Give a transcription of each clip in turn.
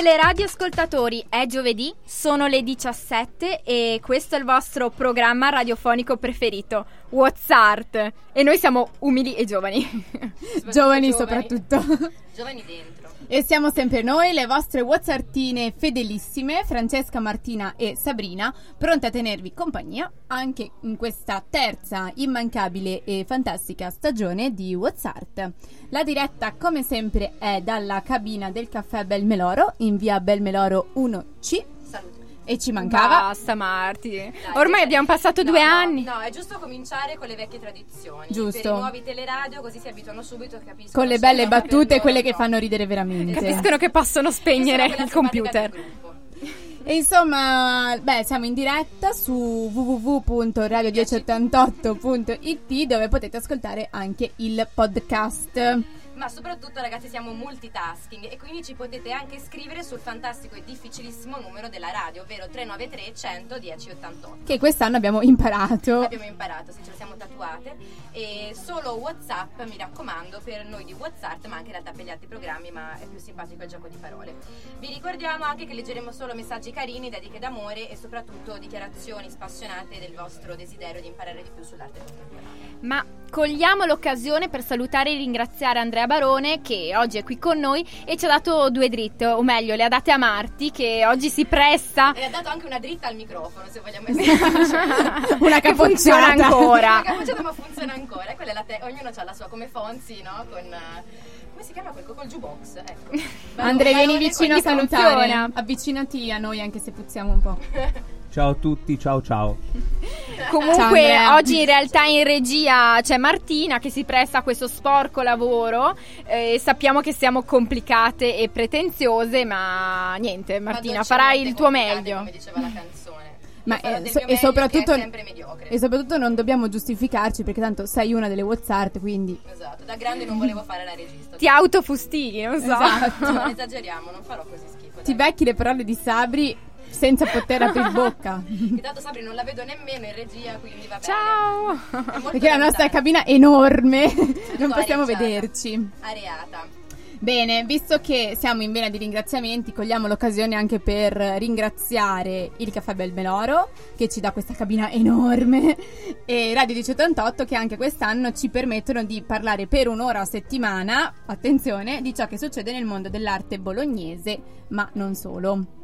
teleradioascoltatori, è giovedì, sono le 17 e questo è il vostro programma radiofonico preferito, WhatsApp. E noi siamo umili e giovani. Soprattutto giovani, soprattutto. Giovani dentro. E siamo sempre noi, le vostre WhatsAppine fedelissime, Francesca, Martina e Sabrina, pronte a tenervi compagnia anche in questa terza immancabile e fantastica stagione di WhatsApp. La diretta, come sempre, è dalla cabina del caffè Belmeloro in via Belmeloro 1C e ci mancava. Basta, Marti. Dai, Ormai abbiamo passato no, due no, anni. No, è giusto cominciare con le vecchie tradizioni. Giusto. Per i nuovi teleradio, così si abituano subito e capiscono. Con le belle battute, quelle che fanno ridere veramente. Capiscono che possono spegnere il computer. E insomma, beh, siamo in diretta su www.radio1088.it dove potete ascoltare anche il podcast ma soprattutto ragazzi siamo multitasking e quindi ci potete anche scrivere sul fantastico e difficilissimo numero della radio, ovvero 393 110 88. Che quest'anno abbiamo imparato. Abbiamo imparato, sì, ce lo siamo tatuate e solo WhatsApp, mi raccomando, per noi di WhatsApp, ma anche in realtà per gli altri programmi, ma è più simpatico il gioco di parole. Vi ricordiamo anche che leggeremo solo messaggi carini, dediche d'amore e soprattutto dichiarazioni spassionate del vostro desiderio di imparare di più sull'arte contemporanea. Ma cogliamo l'occasione per salutare e ringraziare Andrea Barone che oggi è qui con noi e ci ha dato due dritte, o meglio le ha date a Marti che oggi si presta. E ha dato anche una dritta al microfono se vogliamo essere Una che funziona ancora. Una capocciata ma funziona ancora. Quella è la te- ognuno ha la sua come Fonzi, no? Con... come si chiama quel col jukebox? Ecco. Andrea vieni vicino a salutare. Funziona. Avvicinati a noi anche se puzziamo un po'. Ciao a tutti, ciao ciao. Comunque ciao oggi in realtà in regia c'è Martina che si presta a questo sporco lavoro eh, sappiamo che siamo complicate e pretenziose ma niente Martina ma farai il tuo meglio. Come diceva la canzone. Ma è, so, e, soprattutto, e soprattutto non dobbiamo giustificarci perché tanto sei una delle WhatsApp, quindi... Esatto, da grande non volevo fare la regista. Ti autofustighi, non so. Esatto, non esageriamo, non farò così schifo. Ti becchi le parole di Sabri senza poter aprire bocca. tanto Sabri non la vedo nemmeno in regia, quindi va bene. Ciao! Perché la nostra cabina è enorme, non possiamo areggiata, vederci. Areata. Bene, visto che siamo in vena di ringraziamenti, cogliamo l'occasione anche per ringraziare il Caffè Belmeloro che ci dà questa cabina enorme e Radio 1088 che anche quest'anno ci permettono di parlare per un'ora a settimana, attenzione, di ciò che succede nel mondo dell'arte bolognese, ma non solo.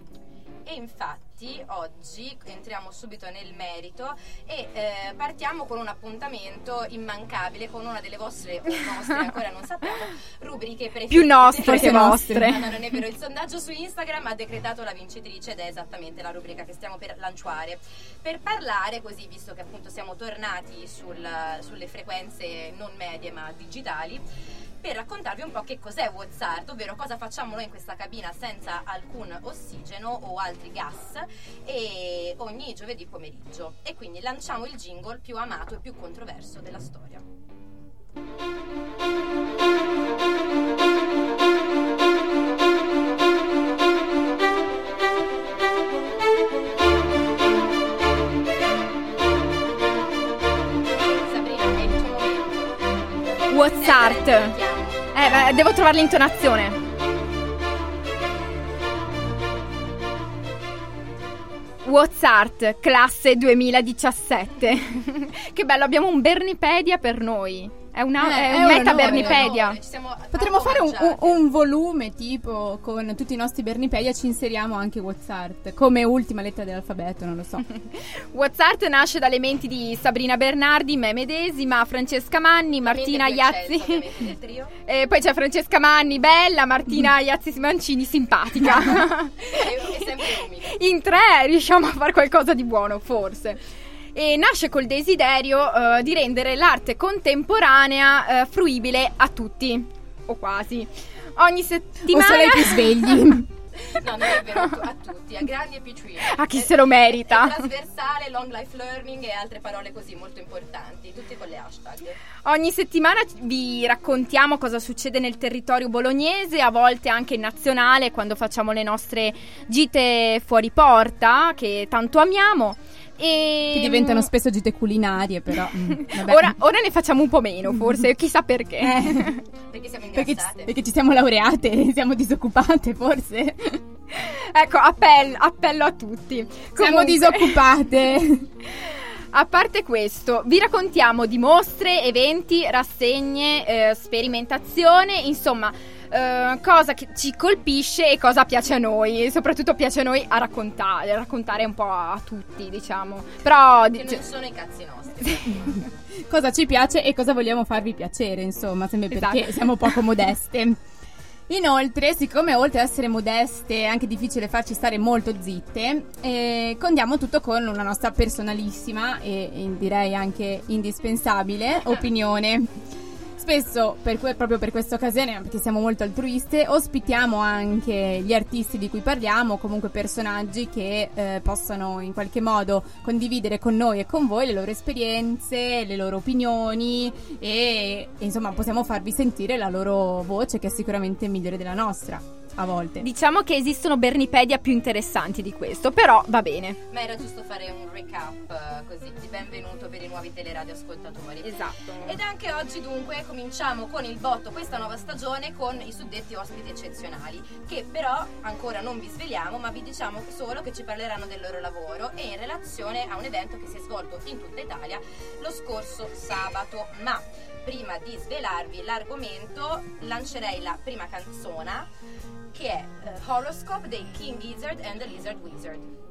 E infatti oggi entriamo subito nel merito e eh, partiamo con un appuntamento immancabile con una delle vostre o nostre, ancora non sappiamo, rubriche preferite. Più nostre che vostre. No, non è vero, il sondaggio su Instagram ha decretato la vincitrice ed è esattamente la rubrica che stiamo per lanciare. Per parlare così, visto che appunto siamo tornati sul, sulle frequenze non medie ma digitali, per raccontarvi un po' che cos'è WhatsApp, ovvero cosa facciamo noi in questa cabina senza alcun ossigeno o altri gas e ogni giovedì pomeriggio. E quindi lanciamo il jingle più amato e più controverso della storia. Momento. WhatsApp. Eh, devo trovare l'intonazione. WhatsApp, classe 2017. che bello, abbiamo un Bernipedia per noi. È, una, Eh, è è un meta Bernipedia. Potremmo fare un, un- un volume tipo con tutti i nostri Bernipedia, ci inseriamo anche WhatsApp come ultima lettera dell'alfabeto, non lo so. WhatsApp nasce dalle menti di Sabrina Bernardi, me medesima, Francesca Manni, Martina Iazzi. E poi c'è Francesca Manni, bella, Martina Iazzi Mancini, simpatica. In tre riusciamo a fare qualcosa di buono, forse. E nasce col desiderio eh, di rendere l'arte contemporanea eh, fruibile a tutti, o quasi. Ogni O settimana. solo ai più svegli. No, non è vero, a tutti, a grandi e piccini. A chi se lo merita. È trasversale, long life learning e altre parole così molto importanti, tutti con le hashtag. Ogni settimana vi raccontiamo cosa succede nel territorio bolognese, a volte anche in nazionale, quando facciamo le nostre gite fuori porta, che tanto amiamo. E che diventano spesso gite culinarie, però. mm. Ora, ora ne facciamo un po' meno, forse, chissà perché. Eh, Perché siamo perché, ingrassate. perché ci siamo laureate, siamo disoccupate, forse. ecco, appello, appello a tutti. Siamo Comunque- disoccupate. A parte questo, vi raccontiamo di mostre, eventi, rassegne, eh, sperimentazione, insomma, eh, cosa che ci colpisce e cosa piace a noi, e soprattutto piace a noi a raccontare, raccontare un po' a tutti, diciamo. Però Che non sono i cazzi nostri. cosa ci piace e cosa vogliamo farvi piacere, insomma, sempre perché Esatto. siamo poco modeste. Inoltre, siccome oltre ad essere modeste è anche difficile farci stare molto zitte, eh, condiamo tutto con una nostra personalissima e, e direi anche indispensabile opinione. Spesso, per que- proprio per questa occasione, perché siamo molto altruiste, ospitiamo anche gli artisti di cui parliamo, comunque personaggi che eh, possano in qualche modo condividere con noi e con voi le loro esperienze, le loro opinioni e, e, insomma possiamo farvi sentire la loro voce che è sicuramente migliore della nostra a volte. diciamo che esistono Bernipedia più interessanti di questo, però va bene. Ma era giusto fare un recap eh, così di benvenuto per i nuovi teleradio ascoltatori. Esatto. Ed anche oggi dunque cominciamo con il botto questa nuova stagione con i suddetti ospiti eccezionali che però ancora non vi sveliamo ma vi diciamo solo che ci parleranno del loro lavoro e in relazione a un evento che si è svolto in tutta Italia lo scorso sabato ma prima di svelarvi l'argomento lancerei la prima canzone che è eh, Horoscope dei King Gizzard and the Lizard Wizard.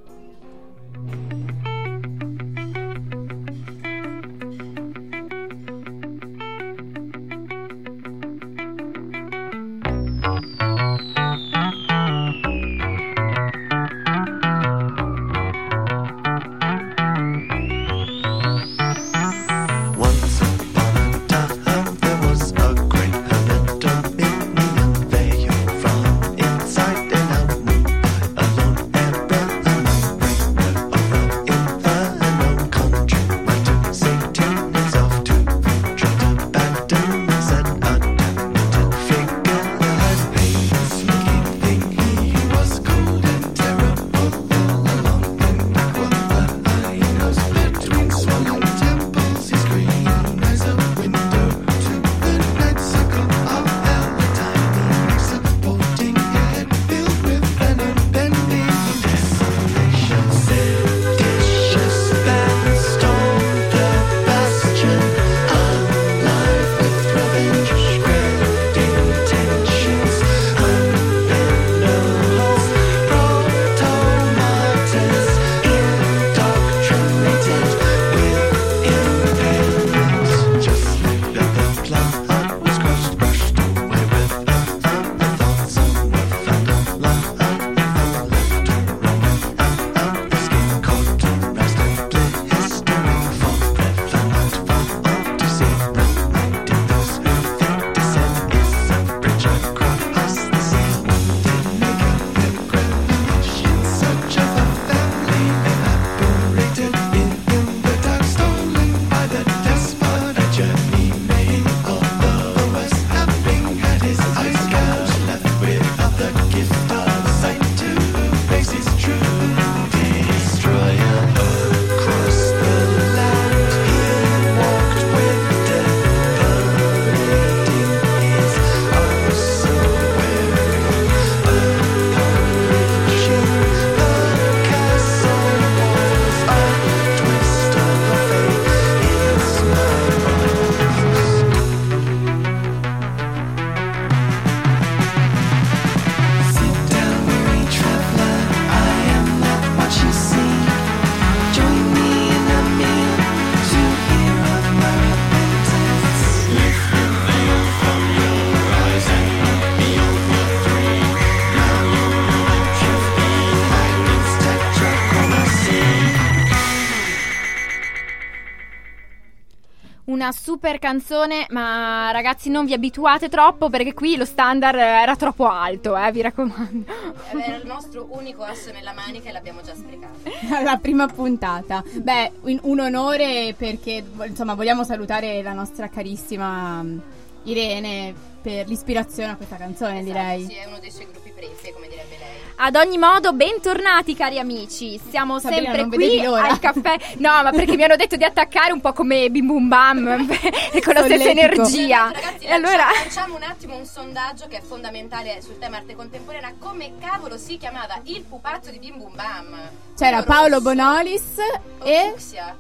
Una super canzone, ma ragazzi non vi abituate troppo perché qui lo standard era troppo alto, eh, vi raccomando. Era il nostro unico asso nella manica e l'abbiamo già sprecato. alla prima puntata. Beh, un, un onore perché insomma vogliamo salutare la nostra carissima mm, Irene per l'ispirazione a questa canzone, direi. Esatto, Sì, è uno dei suoi gruppi prefe, come direbbe lei. Ad ogni modo, bentornati cari amici. Siamo Sabrina, sempre qui al caffè. No, ma perché mi hanno detto di attaccare un po' come Bim Bum Bam e con la stessa energia. Ragazzi, E allora lanciamo, lanciamo un attimo un sondaggio che è fondamentale sul tema arte contemporanea. Come cavolo si chiamava il pupazzo di Bim Bum Bam? C'era Paolo Bonolis o e fucsia?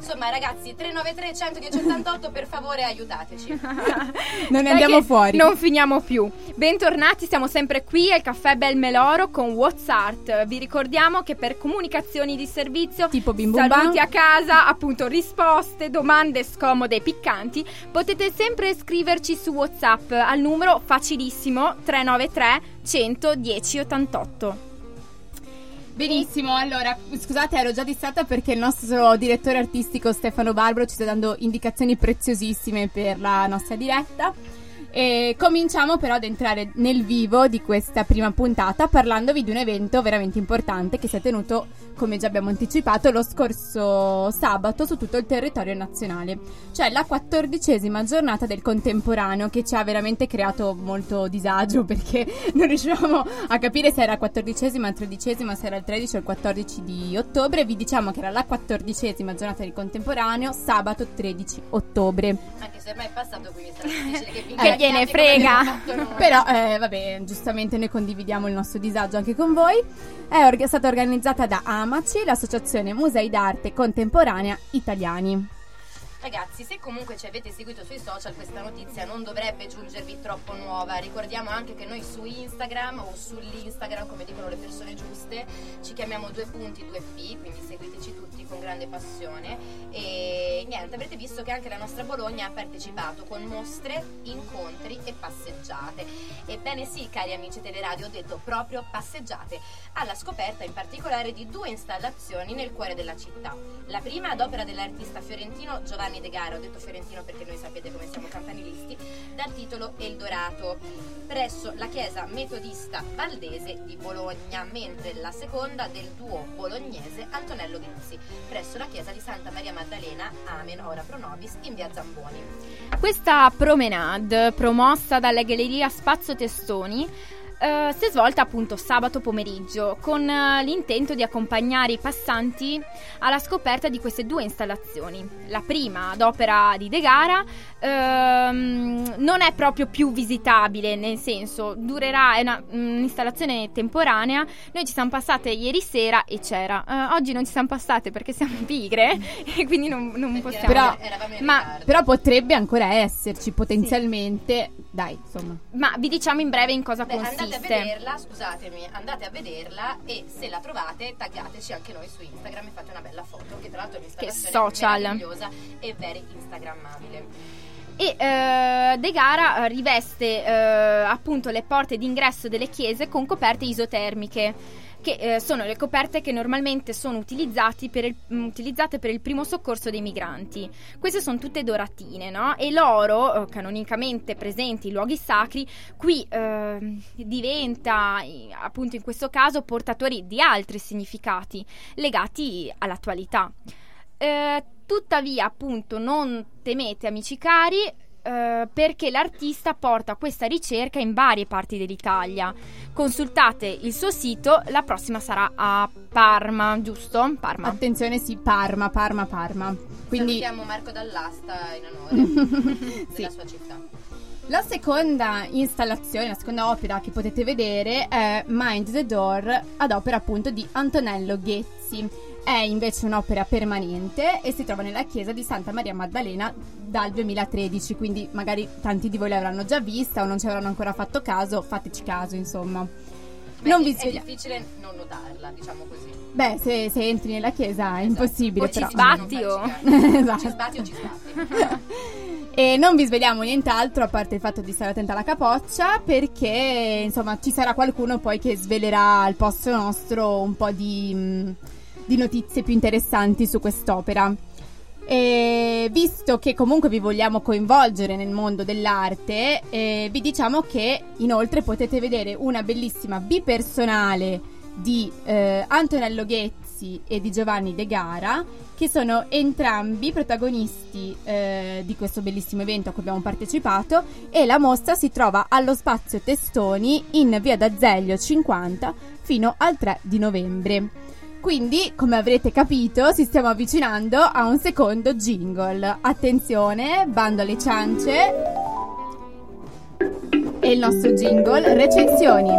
Insomma, ragazzi, 393 110 88, per favore aiutateci. non ne andiamo fuori. Non finiamo più. Bentornati, siamo sempre qui al caffè Belmeloro con WhatsApp. Vi ricordiamo che per comunicazioni di servizio, Tipo Bim Bum saluti a casa, appunto risposte, domande scomode e piccanti, potete sempre scriverci su WhatsApp al numero facilissimo 393 110 88. Benissimo, allora scusate ero già distratta perché il nostro direttore artistico Stefano Barbaro ci sta dando indicazioni preziosissime per la nostra diretta. E cominciamo però ad entrare nel vivo di questa prima puntata parlandovi di un evento veramente importante che si è tenuto, come già abbiamo anticipato, lo scorso sabato su tutto il territorio nazionale, cioè la quattordicesima giornata del contemporaneo che ci ha veramente creato molto disagio perché non riuscivamo a capire se era quattordicesima, tredicesima, se era il 13 o il 14 di ottobre. Vi diciamo che era la quattordicesima giornata del contemporaneo, sabato 13 ottobre. Anche se ormai è passato, quindi sarà difficile che vi Che gliene frega. Però, eh, vabbè, giustamente noi condividiamo il nostro disagio anche con voi. È orga- stata organizzata da AMACI, l'Associazione Musei d'Arte Contemporanea Italiani. Ragazzi, se comunque ci avete seguito sui social, questa notizia non dovrebbe giungervi troppo nuova. Ricordiamo anche che noi su Instagram o sull'Instagram, come dicono le persone giuste, ci chiamiamo due punti 2P, quindi seguiteci tutti con grande passione. E niente, avrete visto che anche la nostra Bologna ha partecipato con mostre, incontri e passeggiate. Ebbene sì, cari amici teleradio, ho detto proprio passeggiate, alla scoperta in particolare di due installazioni nel cuore della città. La prima ad opera dell'artista fiorentino Giovanni De Gara, ho detto fiorentino perché noi sapete come siamo campanilisti, dal titolo Eldorato, presso la chiesa metodista valdese di Bologna, mentre la seconda del duo bolognese Antonello Ghizzi, presso la chiesa di Santa Maria Maddalena, Amen, ora pro nobis, in via Zamboni. Questa promenade, promossa dalla Galleria Spazio Testoni, eh, si è svolta appunto sabato pomeriggio con eh, l'intento di accompagnare i passanti alla scoperta di queste due installazioni. La prima, ad opera di De Gara, ehm, non è proprio più visitabile, nel senso durerà, è una- un'installazione temporanea. Noi ci siamo passate ieri sera e c'era. Eh, oggi non ci siamo passate perché siamo pigre e quindi non, non possiamo. Però- ma-. Però potrebbe ancora esserci potenzialmente. Dai, insomma. Ma vi diciamo in breve in cosa Beh, andate a consiste. vederla, scusatemi, andate a vederla e se la trovate taggateci anche noi su Instagram e fate una bella foto che tra l'altro è un'installazione social. meravigliosa e very instagrammabile. E eh, De Gara eh, riveste eh, appunto le porte d'ingresso delle chiese con coperte isotermiche, che eh, sono le coperte che normalmente sono per il- mm, utilizzate per il primo soccorso dei migranti. Queste sono tutte doratine, no? E l'oro, eh, canonicamente presente in luoghi sacri, qui eh, diventa appunto in questo caso portatori di altri significati legati all'attualità. Eh, tuttavia, appunto, non temete, amici cari, eh, perché l'artista porta questa ricerca in varie parti dell'Italia. Consultate il suo sito, la prossima sarà a Parma, giusto? Parma. Attenzione, sì, Parma, Parma, Parma. Quindi Salutiamo Marco Dall'Asta in onore Sì. della sua città. La seconda installazione, la seconda opera che potete vedere è Mind the Door ad opera appunto di Antonello Ghezzi. È invece un'opera permanente e si trova nella chiesa di Santa Maria Maddalena dal 2013, quindi magari tanti di voi l'avranno già vista o non ci avranno ancora fatto caso, fateci caso insomma. Beh, non è, vi è svegliamo. difficile non notarla, diciamo così. Beh, se, se entri nella chiesa è impossibile. O ci però. sbatti Non o-. Esatto. Ci sbatti o ci sbatti. E non vi svegliamo nient'altro a parte il fatto di stare attenta alla capoccia perché insomma ci sarà qualcuno poi che svelerà al posto nostro un po' di, mh, di notizie più interessanti su quest'opera. E visto che comunque vi vogliamo coinvolgere nel mondo dell'arte, eh, vi diciamo che inoltre potete vedere una bellissima bipersonale di eh, Antonello Ghezzi e di Giovanni De Gara, che sono entrambi protagonisti eh, di questo bellissimo evento a cui abbiamo partecipato. E la mostra si trova allo spazio Testoni in via d'Azeglio 50, fino al 3 di novembre. Quindi, come avrete capito, ci stiamo avvicinando a un secondo jingle. Attenzione, bando alle ciance. E il nostro jingle recensioni.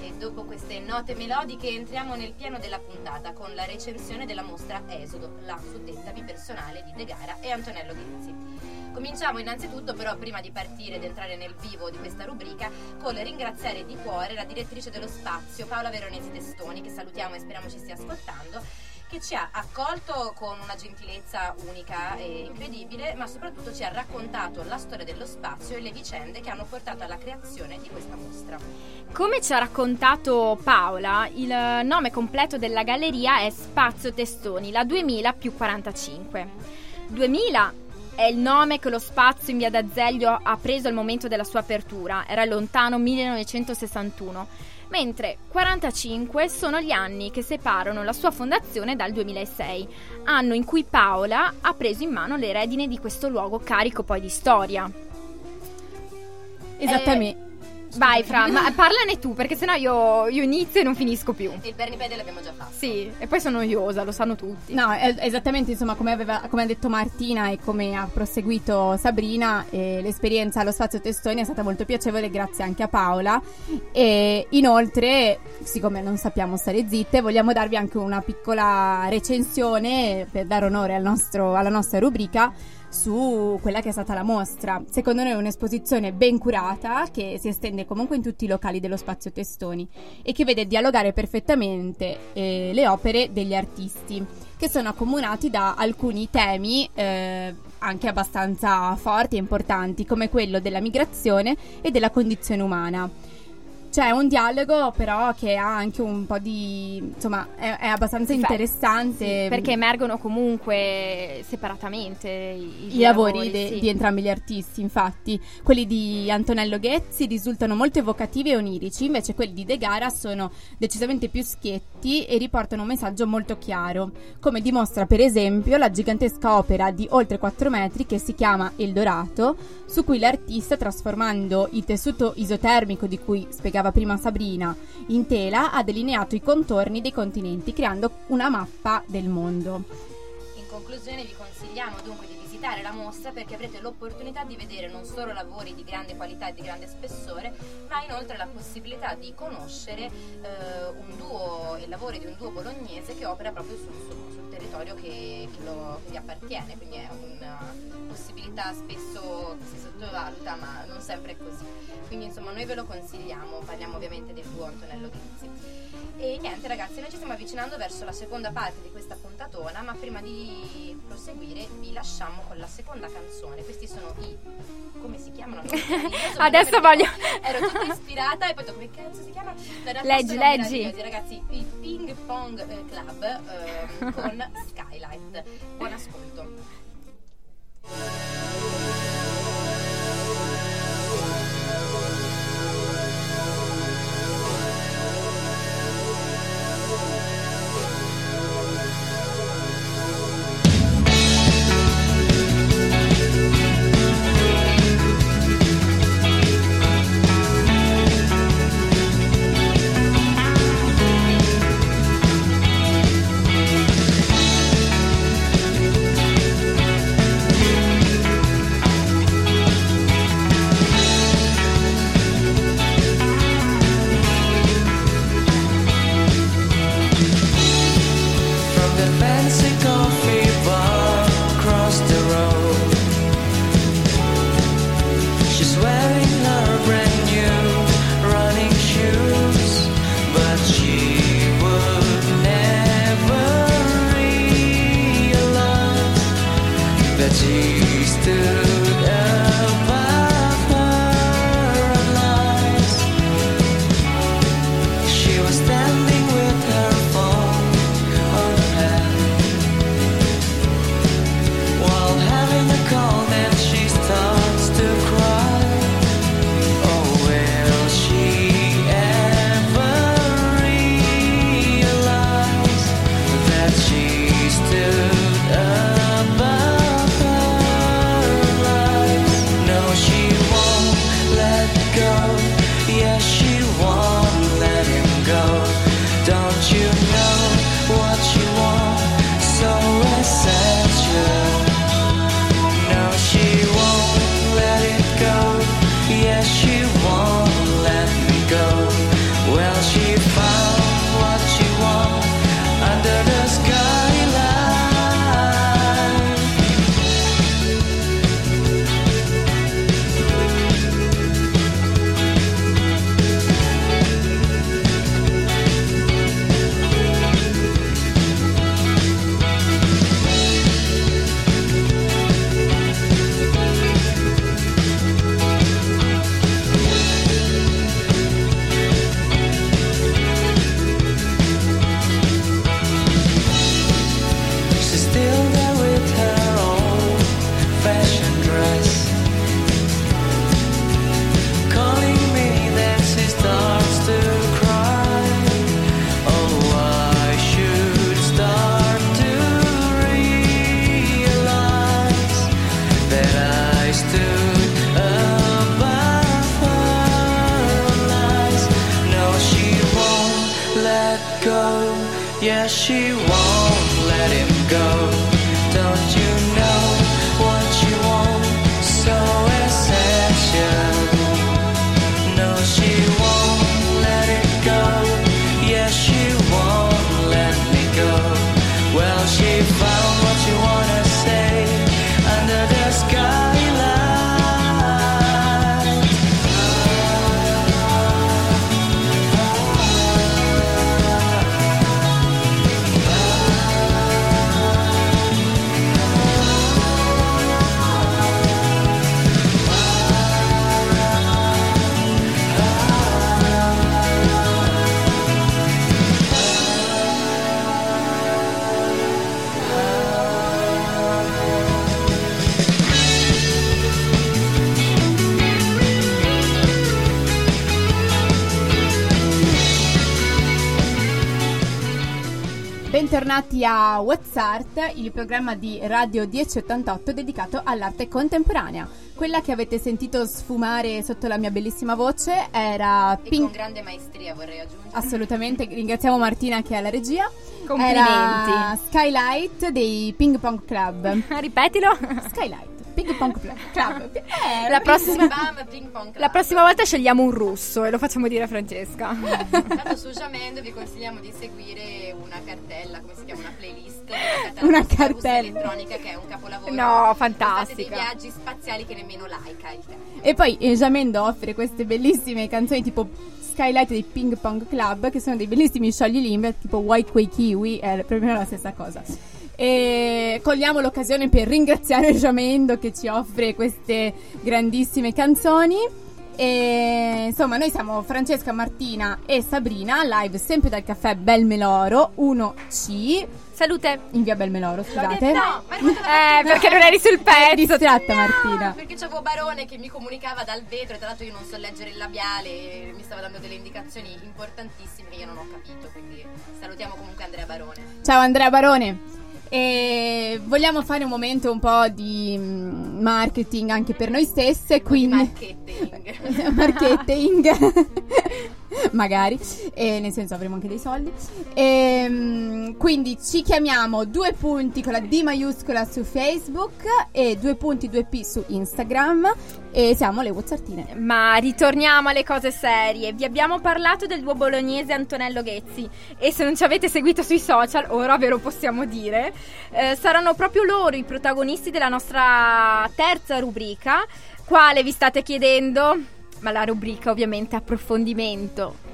E dopo queste note melodiche entriamo nel piano della puntata con la recensione della mostra Esodo, la suddetta bipersonale di De Gara e Antonello Ghizzi. Cominciamo innanzitutto però prima di partire ed entrare nel vivo di questa rubrica con ringraziare di cuore la direttrice dello spazio Paola Veronesi Testoni che salutiamo e speriamo ci stia ascoltando che ci ha accolto con una gentilezza unica e incredibile, ma soprattutto ci ha raccontato la storia dello spazio e le vicende che hanno portato alla creazione di questa mostra. Come ci ha raccontato Paola, il nome completo della galleria è Spazio Testoni, la 2000 più 45. 2000 è il nome che lo spazio in via d'Azeglio ha preso al momento della sua apertura, era lontano 1961 mentre 45 sono gli anni che separano la sua fondazione dal 2006, anno in cui Paola ha preso in mano le redine di questo luogo carico poi di storia. Esattamente. Vai Fra, ma parlane tu perché sennò io, io inizio e non finisco più. Il Bernipede l'abbiamo già fatto. Sì, e poi sono noiosa, lo sanno tutti. No, è- esattamente, insomma, come, aveva- come ha detto Martina e come ha proseguito Sabrina, eh, l'esperienza allo Spazio Testoni è stata molto piacevole grazie anche a Paola e inoltre, siccome non sappiamo stare zitte, vogliamo darvi anche una piccola recensione per dare onore al nostro- alla nostra rubrica su quella che è stata la mostra. Secondo noi è un'esposizione ben curata che si estende comunque in tutti i locali dello Spazio Testoni e che vede dialogare perfettamente eh, le opere degli artisti che sono accomunati da alcuni temi eh, anche abbastanza forti e importanti come quello della migrazione e della condizione umana. C'è un dialogo però che ha anche un po' di... insomma è, è abbastanza Sì, fa- interessante Perché emergono comunque separatamente i, i lavori de- sì. di entrambi gli artisti, infatti. Quelli di Antonello Ghezzi risultano molto evocativi e onirici, invece quelli di De Gara sono decisamente più schietti e riportano un messaggio molto chiaro, come dimostra per esempio la gigantesca opera di oltre 4 metri che si chiama Eldorato, su cui l'artista, trasformando il tessuto isotermico di cui spiegava prima Sabrina in tela, ha delineato i contorni dei continenti, creando una mappa del mondo. In conclusione vi consigliamo dunque visitare la mostra perché avrete l'opportunità di vedere non solo lavori di grande qualità e di grande spessore, ma inoltre la possibilità di conoscere eh, un duo e lavori di un duo bolognese che opera proprio sul, sul- sul territorio che, che lo, che gli appartiene, quindi è una possibilità spesso che si sottovaluta, ma non sempre è così. Quindi insomma noi ve lo consigliamo, parliamo ovviamente del duo Antonello Ghizzi. E niente ragazzi, noi ci stiamo avvicinando verso la seconda parte di questa puntatona, ma prima di proseguire vi lasciamo con la seconda canzone. Questi sono i... come si chiamano? Adesso voglio- Ero tutta ispirata e poi come cazzo si chiama? Leggi, leggi. ragazzi, il Ping Pong eh, Club ehm, con Skylight. Buon ascolto. Bentornati a What's Art, il programma di Radio 1088 dedicato all'arte contemporanea. Quella che avete sentito sfumare sotto la mia bellissima voce era E con Pink. grande maestria vorrei aggiungere. Assolutamente, ringraziamo Martina che è alla regia. Complimenti. Era Skylight dei Ping Pong Club. Ripetilo. Skylight, Ping Pong Club. Club. Eh, La prossima, Bam, ping pong club. la prossima volta scegliamo un russo e lo facciamo dire a Francesca. Tanto su Jamendo vi consigliamo di seguire una cartella, come si chiama, una playlist Una cartella. elettronica che è un capolavoro. No, Fate dei fantastica. viaggi spaziali che nemmeno laica. E poi eh, Jamendo offre queste bellissime canzoni tipo Skylight dei Ping Pong Club, che sono dei bellissimi sciogli limbe, tipo White Quay Kiwi, è proprio la stessa cosa. E cogliamo l'occasione per ringraziare Jamendo che ci offre queste grandissime canzoni. E insomma, noi siamo Francesca, Martina e Sabrina, live sempre dal caffè Belmeloro 1C Salute. in via Belmeloro, scusate. No, ma Eh, perché non eri sul pezzo. distratta No, Martina. perché c'avevo Barone che mi comunicava dal vetro e tra l'altro io non so leggere il labiale e mi stava dando delle indicazioni importantissime che io non ho capito, quindi salutiamo comunque Andrea Barone. Ciao Andrea Barone. E vogliamo fare un momento un po' di mm, marketing anche per noi stesse, quindi Marketing. marketing magari e nel senso avremo anche dei soldi Ehm, quindi ci chiamiamo due punti con la D maiuscola su Facebook e due punti 2P su Instagram e siamo le Wazzartine Ma ritorniamo alle cose serie. Vi abbiamo parlato del duo bolognese Antonello Ghezzi e se non ci avete seguito sui social, ora ve lo possiamo dire, eh, saranno proprio loro i protagonisti della nostra terza rubrica. Quale vi state chiedendo? Ma la rubrica ovviamente approfondimento.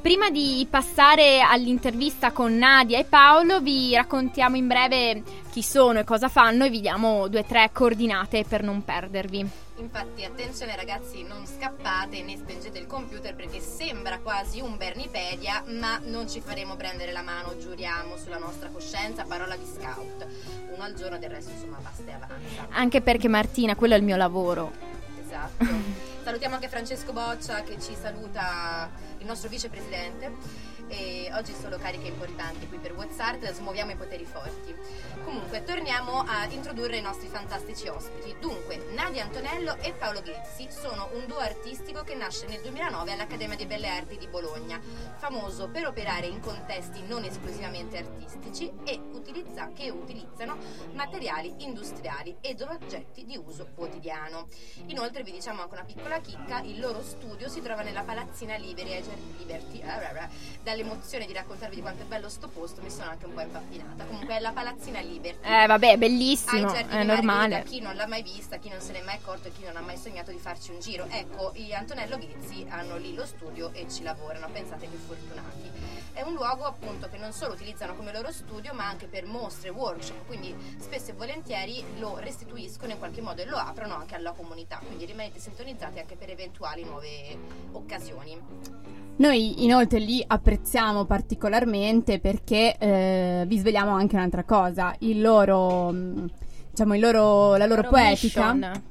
Prima di passare all'intervista con Nadia e Paolo, vi raccontiamo in breve chi sono e cosa fanno e vi diamo due o tre coordinate per non perdervi. Infatti attenzione ragazzi, non scappate né spengete il computer perché sembra quasi un Bernipedia, ma non ci faremo prendere la mano, giuriamo sulla nostra coscienza, parola di scout. Uno al giorno del resto insomma basta e avanza. Anche perché Martina, quello è il mio lavoro. Esatto. Salutiamo anche Francesco Boccia che ci saluta il nostro vicepresidente. E oggi solo cariche importanti qui per WhatsApp, smuoviamo i poteri forti. Comunque, torniamo a introdurre i nostri fantastici ospiti. Dunque, Nadia Antonello e Paolo Ghezzi sono un duo artistico che nasce nel 2009 all'Accademia di Belle Arti di Bologna, famoso per operare in contesti non esclusivamente artistici e utilizza- che utilizzano materiali industriali ed oggetti di uso quotidiano. Inoltre vi diciamo anche una piccola chicca, il loro studio si trova nella palazzina Liberty, Liberty eh, blah, blah. Dall'emozione di raccontarvi di quanto è bello sto posto mi sono anche un po' impappinata. Comunque è la palazzina Liberty. Eh, vabbè, Ai bellissimo, è normale. chi non l'ha mai vista, chi non se n'è mai accorto e chi non ha mai sognato di farci un giro. Ecco, gli Antonello Ghezzi hanno lì lo studio e ci lavorano, pensate che fortunati. È un luogo appunto che non solo utilizzano come loro studio, ma anche per mostre, workshop, quindi spesso e volentieri lo restituiscono in qualche modo e lo aprono anche alla comunità, quindi rimanete sintonizzati anche per eventuali nuove occasioni. Noi inoltre li apprezziamo particolarmente perché eh, vi svegliamo anche un'altra cosa, il loro, mh, diciamo, il loro, la loro, Loro poetica, mission.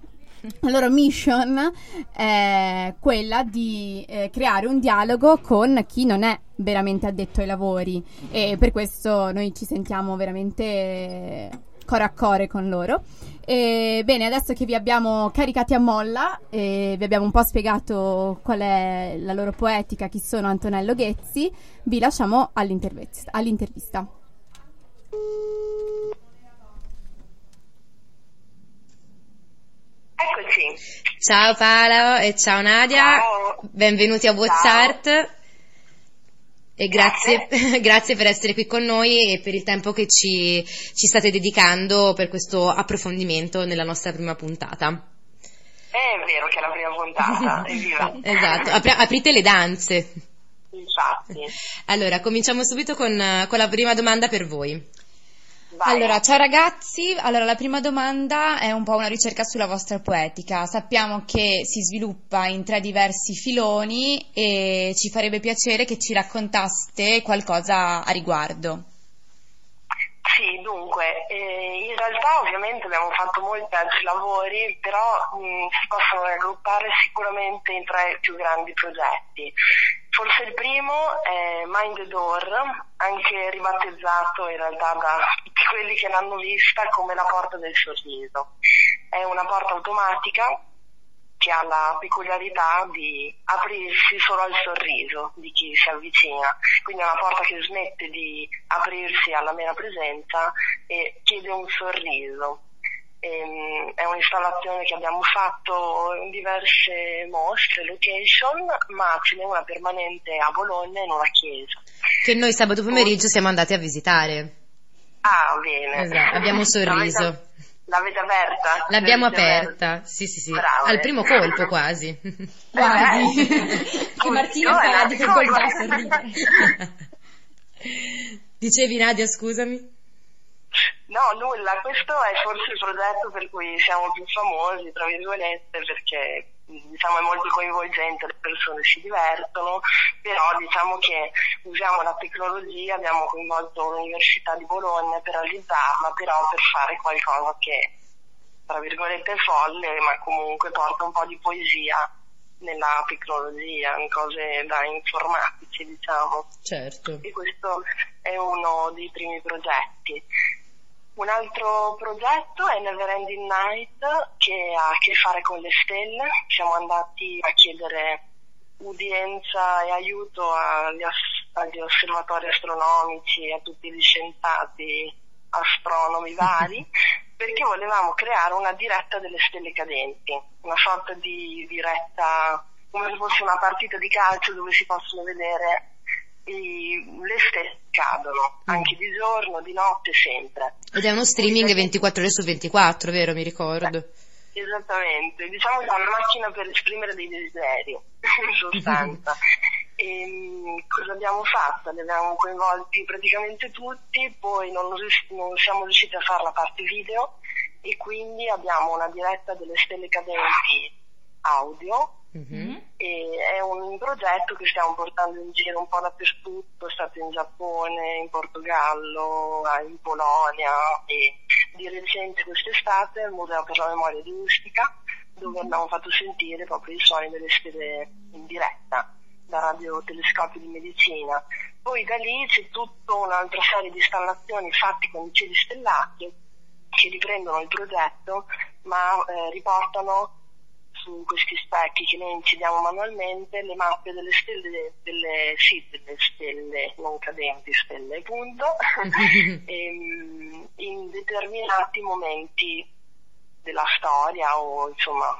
La loro mission è quella di eh, creare un dialogo con chi non è veramente addetto ai lavori e per questo noi ci sentiamo veramente core a core con loro. E, bene, adesso che vi abbiamo caricati a molla e vi abbiamo un po' spiegato qual è la loro poetica, chi sono Antonello Ghezzi, vi lasciamo all'intervista. all'intervista. Eccoci. Ciao Paolo e ciao Nadia, Ciao. benvenuti a WhatsApp e grazie, grazie per essere qui con noi e per il tempo che ci, ci state dedicando per questo approfondimento nella nostra prima puntata. È vero che è la prima puntata, evviva. Esatto, Apri- aprite le danze. Infatti. Allora, cominciamo subito con, con la prima domanda per voi. Vai. Allora, ciao ragazzi. Allora, la prima domanda è un po' una ricerca sulla vostra poetica. Sappiamo che si sviluppa in tre diversi filoni e ci farebbe piacere che ci raccontaste qualcosa a riguardo. Sì, dunque, eh, in realtà ovviamente abbiamo fatto molti altri lavori, però mh, si possono raggruppare sicuramente in tre più grandi progetti. Forse il primo è Mind the Door, anche ribattezzato in realtà da tutti quelli che l'hanno vista come la porta del sorriso. È una porta automatica che ha la peculiarità di aprirsi solo al sorriso di chi si avvicina. Quindi è una porta che smette di aprirsi alla mera presenza e chiede un sorriso. Ehm, è un'installazione che abbiamo fatto in diverse mostre, location, ma ce n'è una permanente a Bologna in una chiesa. Che noi sabato pomeriggio siamo andati a visitare. Ah, bene. Esatto, abbiamo sorriso. L'avete, l'avete aperta? L'abbiamo L'avete aperta, sì sì sì, Brave. al primo colpo quasi. Guardi, che Martina fa eh, di guarda. sorridere. Dicevi Nadia, scusami? No, nulla, questo è forse il progetto per cui siamo più famosi, tra virgolette, perché diciamo è molto coinvolgente, le persone si divertono, però diciamo che usiamo la tecnologia, abbiamo coinvolto l'Università di Bologna per realizzarla, però per fare qualcosa che tra virgolette è folle, ma comunque porta un po' di poesia nella tecnologia, in cose da informatici, diciamo Certo. e questo è uno dei primi progetti. Un altro progetto è Neverending Night che ha a che fare con le stelle. Siamo andati a chiedere udienza e aiuto agli, as- agli osservatori astronomici e a tutti gli scienziati astronomi vari perché volevamo creare una diretta delle stelle cadenti, una sorta di diretta come se fosse una partita di calcio dove si possono vedere i- le stelle che cadono, anche di giorno, di notte, sempre. Ed è uno streaming 24 ore su 24, vero? Mi ricordo. Esattamente, diciamo che è una macchina per esprimere dei desideri, in sostanza. E, mh, cosa abbiamo fatto? Li abbiamo coinvolti praticamente tutti, poi non, rius- non siamo riusciti a fare la parte video e quindi abbiamo una diretta delle stelle cadenti audio Mhm. e è un progetto che stiamo portando in giro un po' dappertutto, è stato in Giappone, in Portogallo, in Polonia e di recente quest'estate al Museo per la Memoria di Ustica dove abbiamo fatto sentire proprio i suoni delle stelle in diretta da radiotelescopi di medicina. Poi da lì c'è tutta un'altra serie di installazioni fatte con i cieli stellati che riprendono il progetto ma eh, riportano su questi specchi che noi incidiamo manualmente le mappe delle stelle, delle, sì, delle stelle non cadenti, stelle appunto, ehm, in determinati momenti della storia o insomma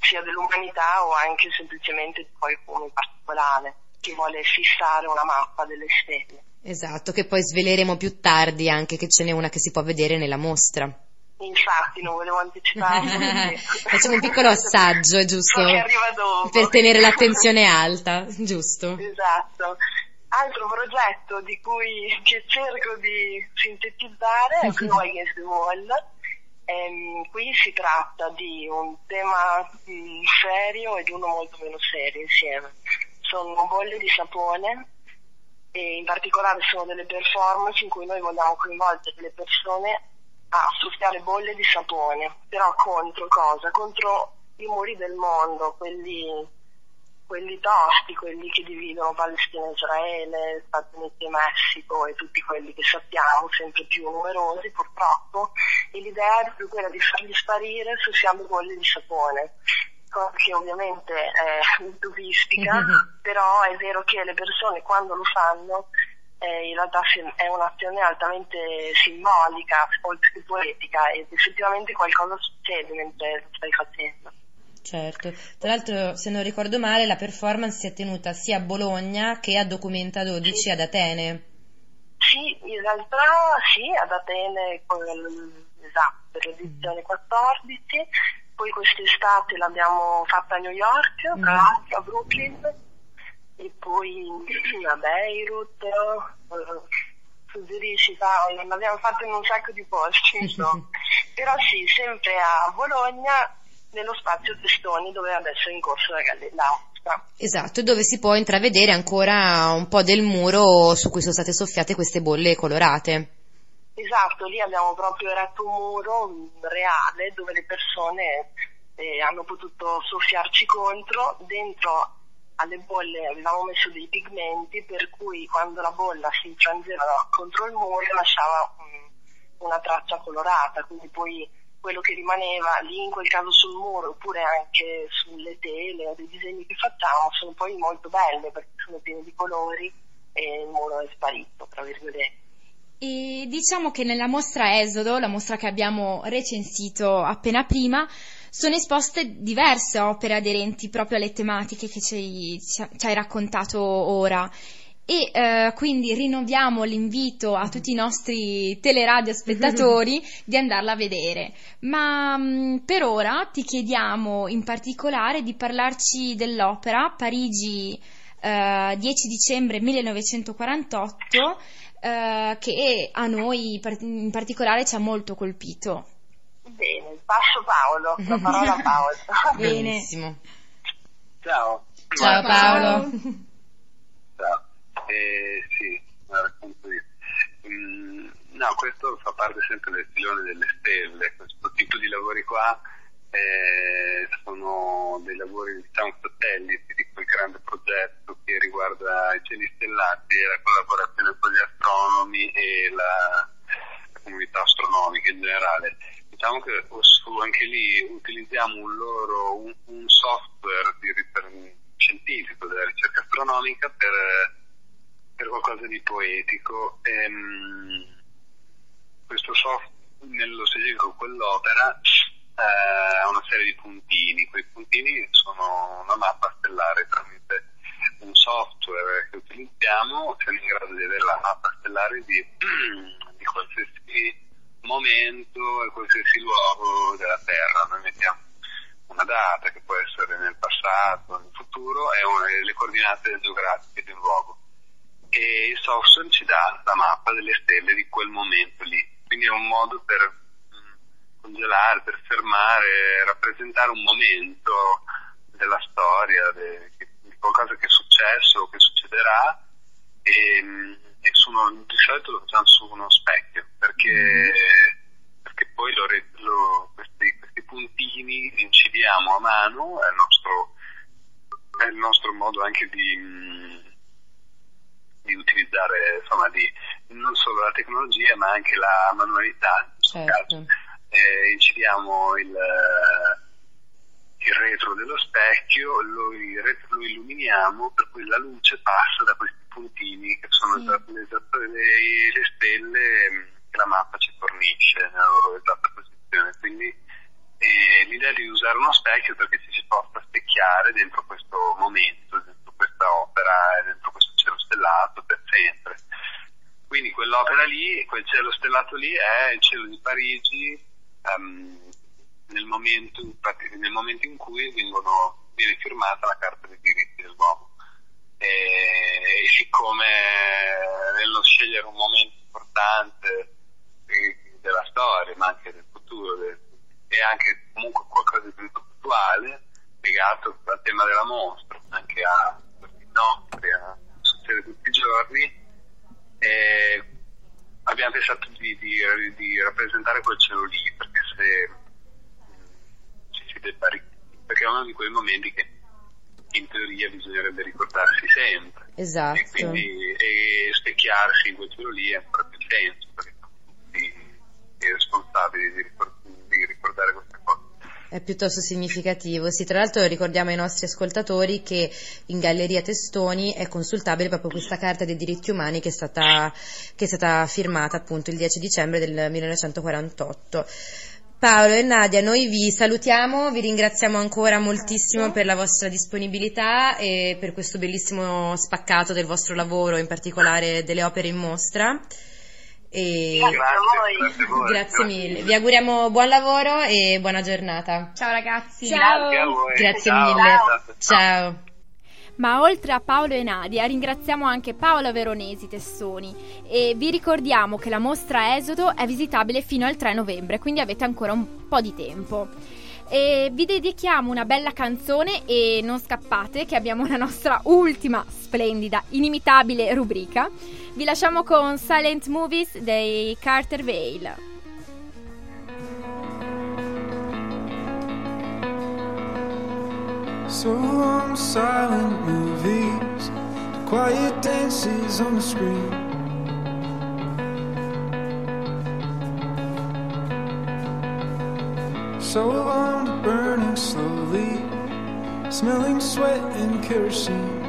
sia dell'umanità o anche semplicemente di qualcuno in particolare che vuole fissare una mappa delle stelle. Esatto, che poi sveleremo più tardi anche che ce n'è una che si può vedere nella mostra. Infatti non volevo anticipare. Facciamo un piccolo assaggio, è giusto? Per tenere l'attenzione alta, giusto? Esatto. Altro progetto di cui che cerco di sintetizzare è Blue Against the Wall. Ehm, qui si tratta di un tema mh, serio ed uno molto meno serio insieme. Sono bolle di sapone e in particolare sono delle performance in cui noi vogliamo coinvolgere le persone a soffiare bolle di sapone, però contro cosa? Contro i muri del mondo, quelli quelli tosti, quelli che dividono Palestina e Israele, Stati Uniti e Messico e tutti quelli che sappiamo, sempre più numerosi purtroppo, e l'idea è proprio quella di farli sparire se siamo bolle di sapone cosa che ovviamente è utopistica, però è vero che le persone quando lo fanno eh, in realtà è un'azione altamente simbolica, oltre che poetica, ed effettivamente qualcosa succede mentre lo stai facendo. Certo, tra l'altro se non ricordo male la performance si è tenuta sia a Bologna che a Documenta 12 ad Atene. Sì, in realtà sì, ad Atene con esatto, per l'edizione 14, poi quest'estate l'abbiamo fatta a New York, tra Mm. l'altro a Brooklyn, e poi a Beirut, eh, suggerisci Paolo, l'abbiamo fatto in un sacco di posti, insomma. però sì, sempre a Bologna, nello spazio Testoni dove adesso è in corso la galleria. Esatto, dove si può intravedere ancora un po' del muro su cui sono state soffiate queste bolle colorate. Esatto, lì abbiamo proprio eretto un muro reale dove le persone eh, hanno potuto soffiarci contro. Dentro alle bolle avevamo messo dei pigmenti per cui quando la bolla si infrangeva contro il muro lasciava mm, una traccia colorata, quindi poi quello che rimaneva lì in quel caso sul muro oppure anche sulle tele o dei disegni che facciamo sono poi molto belle perché sono pieni di colori e il muro è sparito, tra virgolette. E diciamo che nella mostra Esodo, la mostra che abbiamo recensito appena prima, sono esposte diverse opere aderenti proprio alle tematiche che ci hai, ci hai raccontato ora. E eh, quindi rinnoviamo l'invito a tutti i nostri teleradio spettatori di andarla a vedere. Ma mh, per ora ti chiediamo in particolare di parlarci dell'opera Parigi eh, 10 dicembre 1948 eh, che a noi in particolare ci ha molto colpito. Bene, passo Paolo, la parola a Paolo. Benissimo. Ciao. Ciao Paolo. Ciao. Eh, sì, la racconto io. Mm, no, questo fa parte sempre del filone delle stelle. Questo tipo di lavori qua eh, sono dei lavori, diciamo, satelliti di quel grande progetto che riguarda i cieli stellati e la collaborazione con gli astronomi e la comunità astronomica in generale. Diciamo che anche lì utilizziamo un loro un, un software di, scientifico della ricerca astronomica per, per qualcosa di poetico. Ehm, questo software, nello specifico quell'opera, eh, ha una serie di puntini. Quei puntini sono una mappa stellare tramite un software che utilizziamo, siamo in grado di avere la mappa stellare di, di qualsiasi momento e qualsiasi luogo della Terra. Noi mettiamo una data che può essere nel passato, nel futuro e una- le coordinate geografiche di un luogo. E il software ci dà la mappa delle stelle di quel momento lì. Quindi è un modo per mh, congelare, per fermare, rappresentare un momento della storia, di qualcosa che è successo o che succederà e, mh, e sono, di solito lo facciamo su uno specchio perché, perché poi lo lo- questi, questi puntini li incidiamo a mano, è il nostro, è il nostro modo anche di, di utilizzare insomma, di, non solo la tecnologia ma anche la manualità. Certo. Eh, incidiamo il, il retro dello specchio, lo, retro lo illuminiamo per cui la luce passa da questi puntini che sono Sì. esatte- le, le stelle mh, che la mappa ci fornisce nella loro esatta posizione. Quindi eh, l'idea di usare uno specchio perché ci si possa specchiare dentro questo momento, dentro questa opera e dentro questo cielo stellato per sempre. Quindi quell'opera lì, quel cielo stellato lì è il cielo di Parigi ehm, nel, momento, nel momento in cui vengono, viene firmata la Carta dei diritti dell'uomo. E, e siccome nello scegliere un momento importante eh, della storia, ma anche del futuro, del- e anche comunque qualcosa di più attuale, legato mostra, anche a nostri, a succede tutti i giorni, e abbiamo pensato di, di- di rappresentare quel cielo lì, perché se mh, ci si debba perché è uno di quei momenti che in teoria bisognerebbe ricordarsi sempre. Esatto. E quindi e specchiarsi in quel giro lì ha più senso, perché siamo tutti i responsabili di, ricor- di ricordare queste cose. È piuttosto significativo. Sì, tra l'altro ricordiamo ai nostri ascoltatori che in Galleria Testoni è consultabile proprio questa Carta dei diritti umani che è stata, che è stata firmata appunto il 10 dicembre del 1948. Paolo e Nadia, noi vi salutiamo, vi ringraziamo ancora moltissimo per la vostra disponibilità e per questo bellissimo spaccato del vostro lavoro, in particolare delle opere in mostra. E Grazie grazie grazie mille. Vi auguriamo buon lavoro e buona giornata. Ciao ragazzi. Grazie a voi. Grazie Ciao. mille. Ciao. Ciao. Ma oltre a Paolo e Nadia ringraziamo anche Paola Veronesi Testoni e vi ricordiamo che la mostra Esodo è visitabile fino al 3 novembre, quindi avete ancora un po' di tempo. E vi dedichiamo una bella canzone e non scappate che abbiamo la nostra ultima splendida, inimitabile rubrica. Vi lasciamo con Silent Movies dei Carter Vale. So long silent movies, quiet dances on the screen. So smelling sweat and kerosene.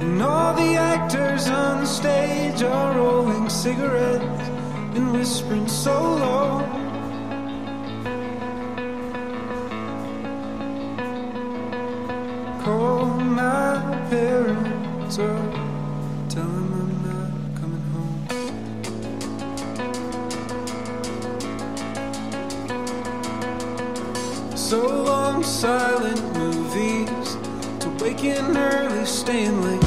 And all the actors on stage are rolling cigarettes and whispering so low. Call my parents up, silent movies, to waking early, staying late.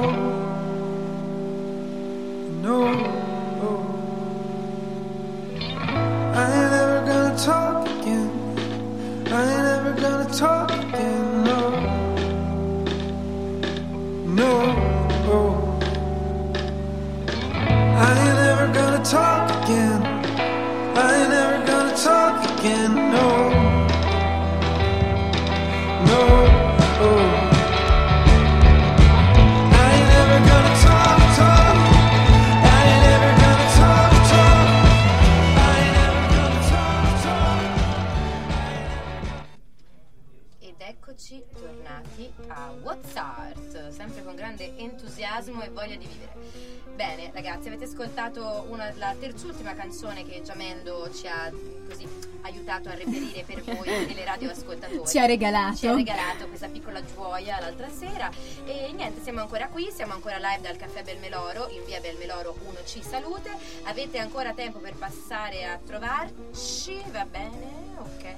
know Giamendo ci ha così aiutato a reperire per voi teleradioascoltatori. Ci ha regalato. Ci ha regalato questa piccola gioia l'altra sera. Niente, siamo ancora qui, siamo ancora live dal caffè Belmeloro, in via Belmeloro 1C Salute. Avete ancora tempo per passare a trovarci, va bene? Ok.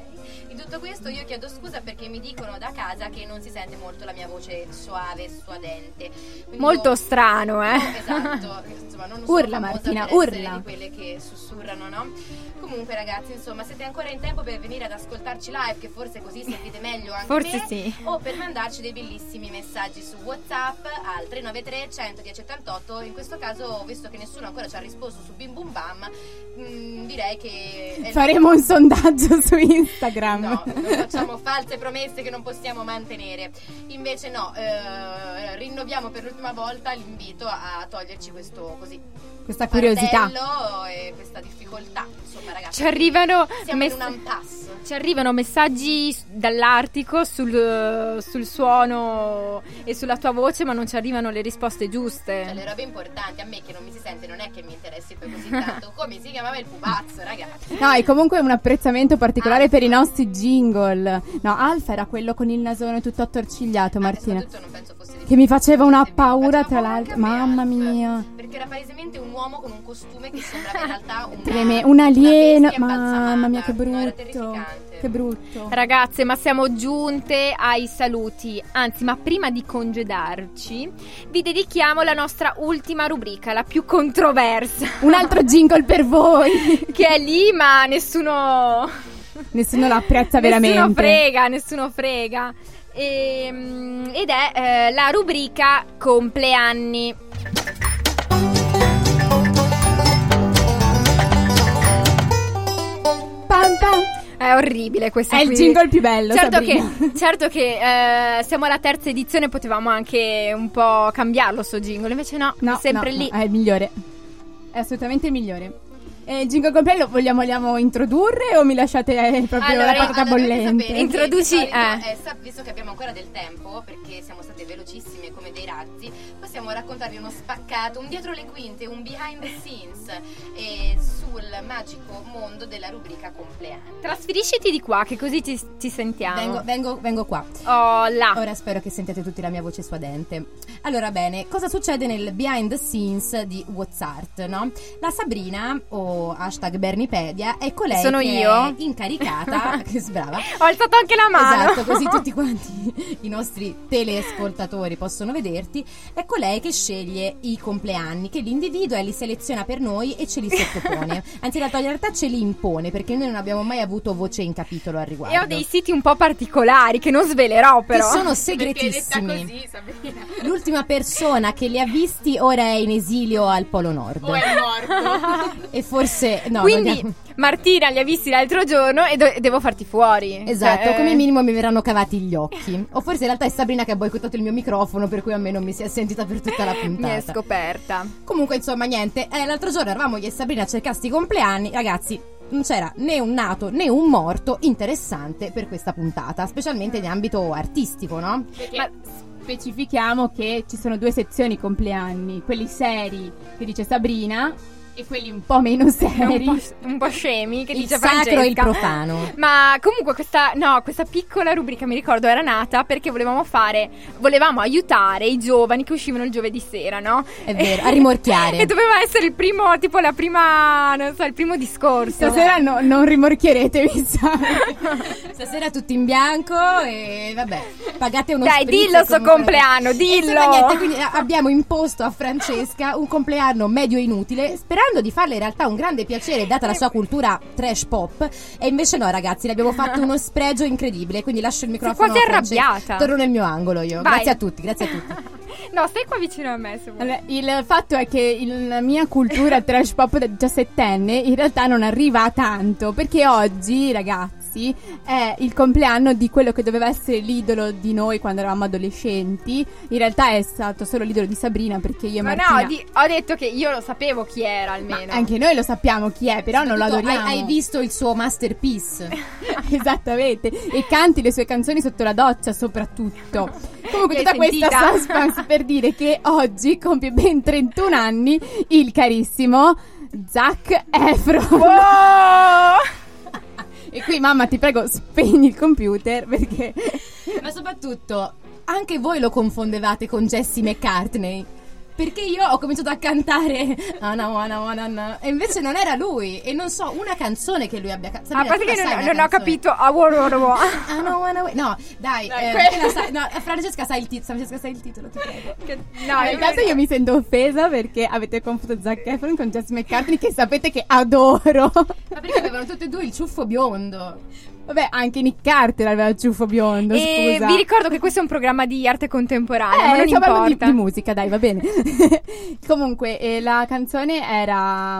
In tutto questo io chiedo scusa perché mi dicono da casa che non si sente molto la mia voce suave e suadente. Quindi Molto io- strano, eh. Esatto, insomma, non Urla, Martina, urla. di quelle che sussurrano, no? Comunque ragazzi, insomma, siete ancora in tempo per venire ad ascoltarci live, che forse così sentite meglio anche Forse me, sì. o per mandarci dei bellissimi messaggi su WhatsApp al 393 110 88. In questo caso, visto che nessuno ancora ci ha risposto su Bim Bum Bam, mm, direi che Faremo un sondaggio su Instagram. No, non facciamo false promesse che non possiamo mantenere. Invece no, eh, rinnoviamo per l'ultima volta l'invito a, toglierci questo così Questa curiosità. e questa difficoltà. Insomma, ragazzi, Ci arrivano, mess- in un impasse. ci arrivano messaggi dall'Artico sul, sul suono e sulla tua voce, ma non ci arrivano le risposte giuste. Cioè, le robe importanti a me che non mi si sente non è che mi interessi poi così tanto. Come si chiamava il pupazzo, ragazzi? No, e comunque un apprezzamento particolare per i nostri jingle. No, Alfa era quello con il nasone tutto attorcigliato, Martina. Soprattutto non penso fosse Che mi faceva una paura, faceva tra l'altro. Mamma mia. Perché era palesemente un uomo con un costume che sembrava in realtà una, Treme- un alieno. Mamma mia, che imbalsamata. No, era brutto. Che brutto. Ragazze, ma siamo giunte ai saluti. Anzi, ma prima di congedarci, vi dedichiamo la nostra ultima rubrica, la più controversa. Un altro jingle per voi. che è lì, ma nessuno. Nessuno la apprezza Nessuno veramente. frega, nessuno frega. Ehm, ed è eh, la rubrica compleanni. Pam, pam. È orribile questa È il qui. jingle più bello. Certo Sabrina. che, certo che eh, siamo alla terza edizione, potevamo anche un po' cambiarlo sto jingle, invece no, No, è sempre no, lì. no, è il migliore. È assolutamente il migliore. E il jingle completo vogliamo, vogliamo introdurre o mi lasciate eh, proprio la patata allora, bollente? sapere Introduci- eh. eh, sa- visto che abbiamo ancora del tempo, perché siamo state velocissime come dei razzi, possiamo raccontarvi uno spaccato, un dietro le quinte, un behind the scenes eh, sul magico mondo della rubrica compleanni. Trasferisciti di qua, che così ti, ti sentiamo. Vengo, vengo, vengo qua. Oh, là. Ora spero che sentiate tutti la mia voce suadente. Allora, bene, cosa succede nel behind the scenes di WhatsApp, no? La Sabrina, o hashtag Bernipedia, è colei Sono che io? è incaricata, che brava, Ho alzato anche la mano. Esatto, così tutti quanti i nostri teleascoltatori possono vederti. È colei che sceglie i compleanni, che li individua e li seleziona per noi e ce li sottopone. Anzi, in realtà, in realtà ce li impone perché noi non abbiamo mai avuto voce in capitolo al riguardo. E ho dei siti un po' particolari che non svelerò, però. Che sono segretissimi. così. L'ultima persona che li ha visti ora è in esilio al Polo Nord. O è morto. E forse no, Quindi vogliamo- Martina li ha visti l'altro giorno e do- devo farti fuori. Esatto, Cioè, come minimo mi verranno cavati gli occhi. O forse in realtà è Sabrina che ha boicottato il mio microfono, per cui a me non mi si è sentita per tutta la Mi è puntata. scoperta. Comunque, insomma, niente. Eh, l'altro giorno eravamo io e Sabrina a cercare sti compleanni. Ragazzi, non c'era né un nato né un morto interessante per questa puntata, specialmente in ambito artistico, no? Ma Specifichiamo che ci sono due sezioni compleanni, quelli seri che dice Sabrina e quelli un po' meno un seri. po', un po' scemi che il dice sacro e il Francesca. profano. Ma comunque questa, no, questa piccola rubrica mi ricordo era nata perché volevamo fare, volevamo aiutare i giovani che uscivano il giovedì sera, no? È vero, a rimorchiare. E doveva essere il primo, tipo la prima, non so, il primo discorso. Stasera no- non rimorchierete, mi sa. Stasera tutti in bianco e vabbè, pagate uno Dai, dillo e sto comunque- compleanno, dillo. niente, a- abbiamo imposto a Francesca un compleanno medio inutile, sperando di farle in realtà un grande piacere data la sua cultura trash pop. E invece no, ragazzi, ne abbiamo fatto uno spregio incredibile, quindi lascio il microfono quasi a Francesca. arrabbiata. Torno nel mio angolo io. Vai. Grazie a tutti, grazie a tutti. No, stai qua vicino a me. Allora, il fatto è che il- la mia cultura trash pop da diciassettenne in realtà non arriva a tanto perché oggi, ragazzi, Rossi è il compleanno di quello che doveva essere l'idolo di noi quando eravamo adolescenti. In realtà è stato solo l'idolo di Sabrina perché io e Ma Martina no, di- ho detto che io lo sapevo chi era almeno. anche noi lo sappiamo chi è, però non lo adoriamo. Hai, hai visto il suo masterpiece? Esattamente, e canti le sue canzoni sotto la doccia soprattutto. Comunque tutta questa sentita? suspense per dire che oggi compie ben 31 anni il carissimo Zac Efron. E qui mamma ti prego spegni il computer perché Ma soprattutto, anche voi lo confondevate con Jessie McCartney. Perché io ho cominciato a cantare Anna, Wanna, Wanna, na, e invece non era lui. E non so una canzone che lui abbia cantato. A parte che non, non ho capito. Wow, wow, wow. No, dai, eh, quello- te la sai- no, Francesca sai il titolo. Francesca sai il titolo, ti prego. No, intanto io mi sento offesa perché avete confuso Zac Efron con Jess McCartney che sapete che adoro. Ma perché avevano tutti e due il ciuffo biondo? Vabbè, anche Nick Carter aveva il ciuffo biondo, E scusa. vi ricordo che questo è un programma di arte contemporanea, Eh, ma non parlando di, importa. di musica, dai, va bene. Comunque, eh, la canzone era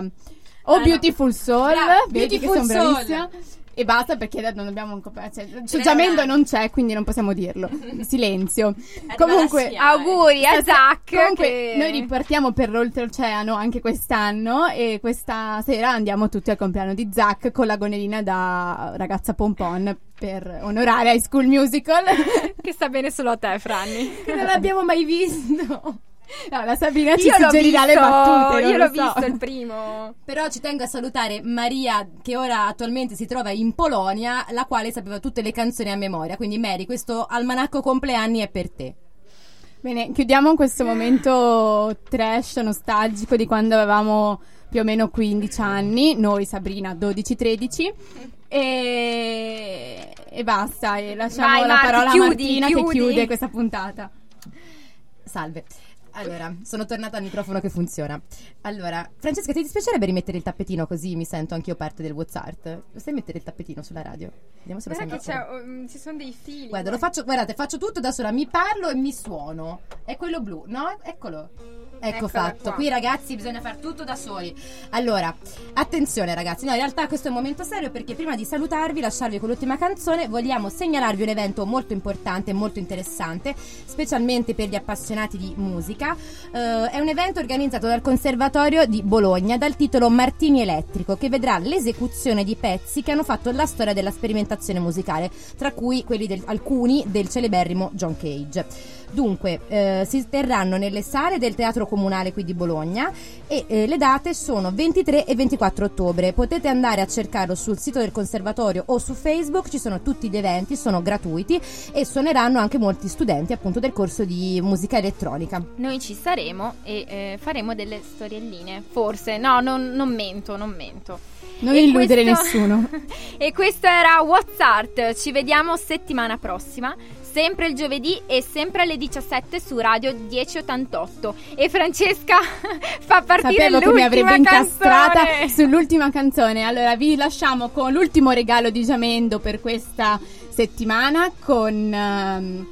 Oh Ah, no. Beautiful Soul, Brava, Beautiful Soul. E basta perché non abbiamo ancora. Cioè, Suggiamento una. non c'è, quindi non possiamo dirlo. Silenzio. Comunque, SIA, Auguri a Stasera- Zac. Comunque, che- noi ripartiamo per l'oltreoceano anche quest'anno e questa sera andiamo tutti al compleanno di Zac con la gonerina da ragazza pompon per onorare High School Musical. che sta bene solo a te, Franny. Che non l'abbiamo mai visto. No, la Sabrina ci Io suggerirà le visto, battute. non Io lo l'ho so. visto il primo. Però ci tengo a salutare Maria, che ora attualmente si trova in Polonia, la quale sapeva tutte le canzoni a memoria. Quindi, Mary, questo almanacco compleanni è per te. Bene, chiudiamo questo momento trash nostalgico di quando avevamo più o meno 15 anni, noi Sabrina 12-13 e, e basta, e lasciamo Vai, la Marti, parola a chiudi, Martina che chiudi. chiude questa puntata. Salve. Allora, sono tornata al microfono che funziona. Allora, Francesca, ti dispiacerebbe rimettere il tappetino così mi sento anch'io parte del WhatsApp? Sai mettere il tappetino sulla radio? Vediamo se lo sai Guarda che c'è, um, ci sono dei fili. Guarda, lo faccio, guardate, faccio tutto da sola, mi parlo e mi suono. È quello blu, no? Eccolo. Ecco Eccola fatto. qua. Qui ragazzi bisogna fare tutto da soli. Allora, attenzione ragazzi, no, in realtà questo è un momento serio perché prima di salutarvi, lasciarvi con l'ultima canzone, vogliamo segnalarvi un evento molto importante e molto interessante, specialmente per gli appassionati di musica. Eh, è un evento organizzato dal Conservatorio di Bologna dal titolo Martini Elettrico che vedrà l'esecuzione di pezzi che hanno fatto la storia della sperimentazione musicale, tra cui quelli del- alcuni del celeberrimo John Cage. Dunque, eh, si terranno nelle sale del Teatro Comunale qui di Bologna e eh, le date sono 23 e 24 ottobre. Potete andare a cercarlo sul sito del conservatorio o su Facebook, ci sono tutti gli eventi, sono gratuiti e suoneranno anche molti studenti appunto del corso di musica elettronica. Noi ci saremo e eh, faremo delle storielline. Forse, no, non, non mento, non mento. Non E illudere questo- nessuno. e questo era WhatsApp. Ci vediamo settimana prossima. Sempre il giovedì e sempre alle 17 su Radio 1088. E Francesca fa partire Sapevo che mi l'ultima avrebbe incastrata canzone. sull'ultima canzone. Allora, vi lasciamo con l'ultimo regalo di Jamendo per questa settimana con ehm,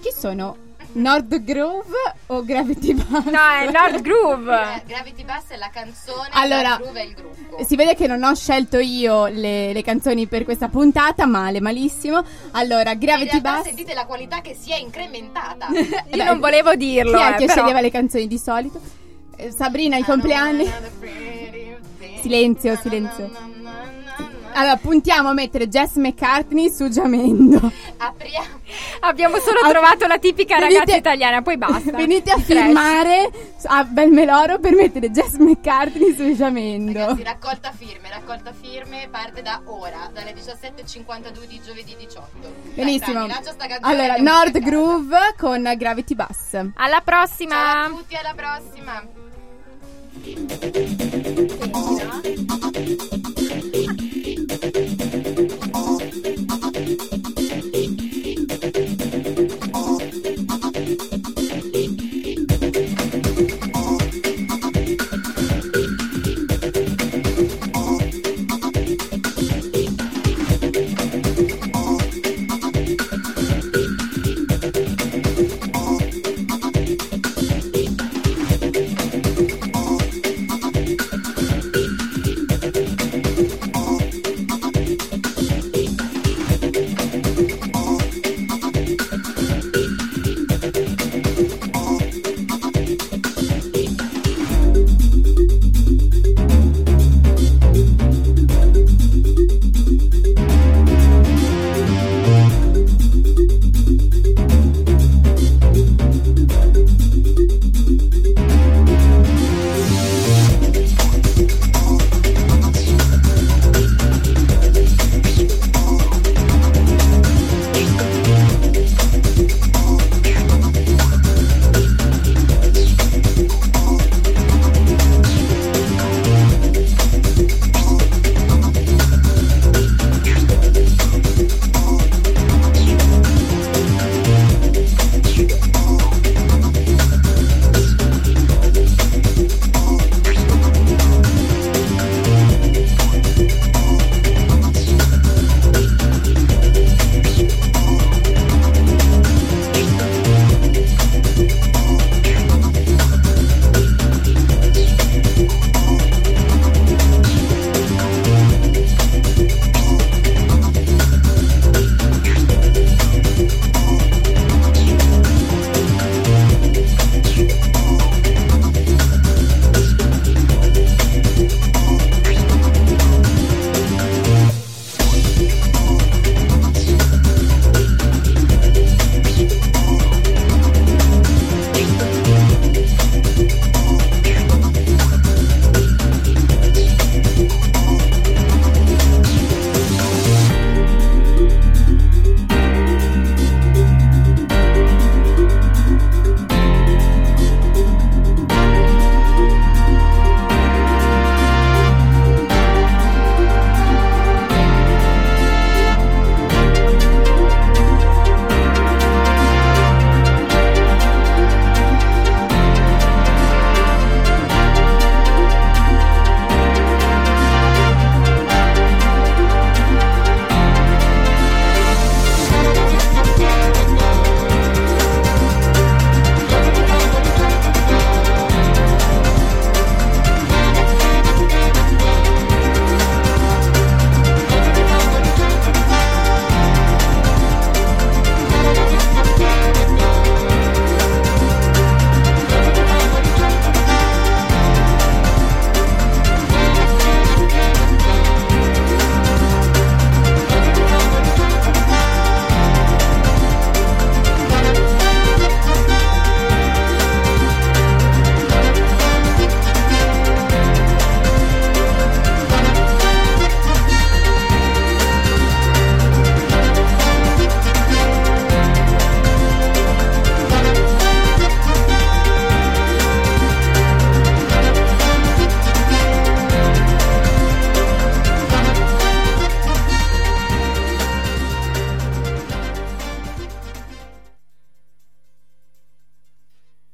chi sono? Nord Groove o Gravity Bus? No, è Nord Groove. Gravity Bass è la canzone, Allora, è il gruppo. Si vede che non ho scelto io le, le canzoni per questa puntata, male, malissimo. Allora, Gravity Bus. sentite la qualità che si è incrementata. Io non volevo dirlo. Chi è eh, che però- sceglieva le canzoni di solito? Eh, Sabrina, i compleanni. Silenzio, silenzio. Allora, puntiamo a mettere Jess McCartney su Giamendo. Apriamo. Abbiamo solo Ah, trovato la tipica venite- ragazza italiana, poi basta. Venite a filmare a Belmeloro per mettere Jess McCartney su Giamendo. Ragazzi, raccolta firme, raccolta firme parte da ora, dalle 17.52 di giovedì 18. Benissimo. Dai, Franny, Allora, Nord a casa. Groove con Gravity Bus. Alla prossima. Ciao a tutti, alla prossima.